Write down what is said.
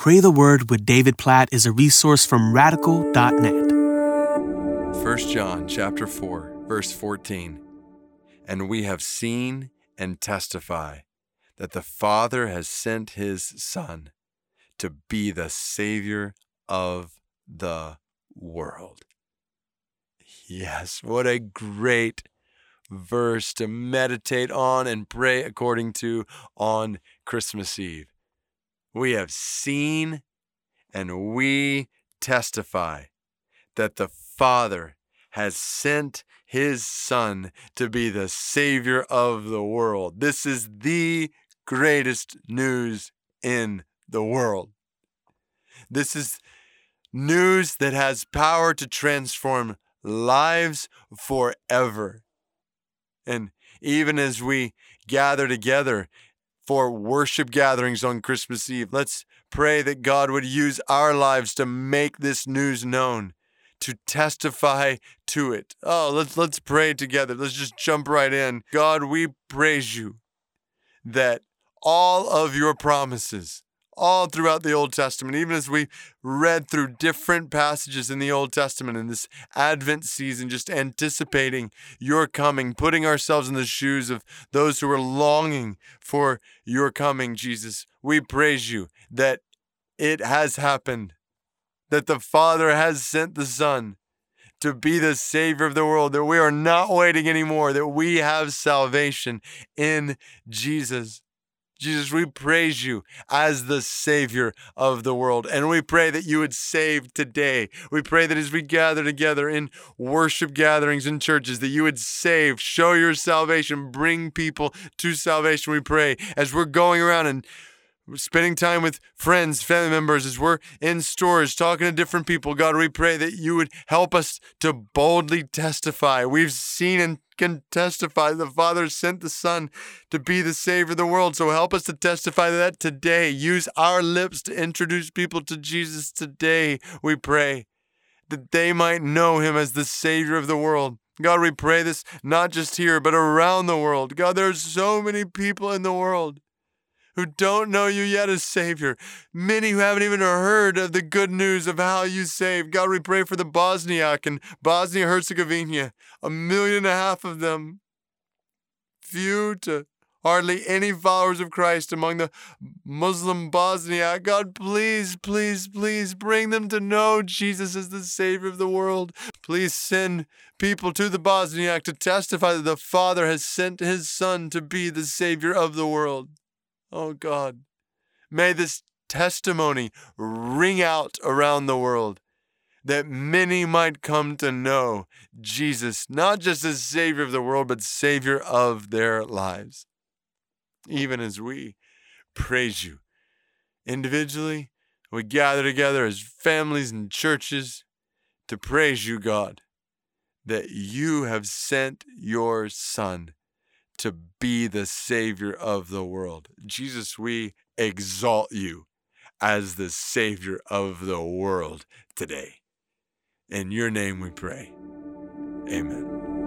Pray the Word with David Platt is a resource from radical.net. 1 John chapter 4 verse 14 And we have seen and testify that the Father has sent his son to be the savior of the world. Yes, what a great verse to meditate on and pray according to on Christmas Eve. We have seen and we testify that the Father has sent his Son to be the Savior of the world. This is the greatest news in the world. This is news that has power to transform lives forever. And even as we gather together for worship gatherings on Christmas Eve, let's pray that God would use our lives to make this news known, to testify to it. Oh, let's let's pray together. Let's just jump right in. God, we praise you that all of your promises all throughout the Old Testament, even as we read through different passages in the Old Testament in this Advent season, just anticipating your coming, putting ourselves in the shoes of those who are longing for your coming, Jesus. We praise you that it has happened, that the Father has sent the Son to be the Savior of the world, that we are not waiting anymore, that we have salvation in Jesus. Jesus, we praise you as the Savior of the world. And we pray that you would save today. We pray that as we gather together in worship gatherings in churches, that you would save, show your salvation, bring people to salvation. We pray as we're going around and spending time with friends, family members, as we're in stores talking to different people. God, we pray that you would help us to boldly testify. We've seen and can testify the Father sent the Son to be the Savior of the world. So help us to testify that today. Use our lips to introduce people to Jesus today, we pray, that they might know him as the Savior of the world. God, we pray this not just here, but around the world. God, there are so many people in the world who don't know you yet as Savior, many who haven't even heard of the good news of how you save. God, we pray for the Bosniak and Bosnia Herzegovina, a million and a half of them, few to hardly any followers of Christ among the Muslim Bosniak. God, please, please, please bring them to know Jesus as the Savior of the world. Please send people to the Bosniak to testify that the Father has sent his Son to be the Savior of the world. Oh God, may this testimony ring out around the world that many might come to know Jesus, not just as Savior of the world, but Savior of their lives. Even as we praise you individually, we gather together as families and churches to praise you, God, that you have sent your Son to be the Savior of the world. Jesus, we exalt you as the Savior of the world today. In your name we pray. Amen.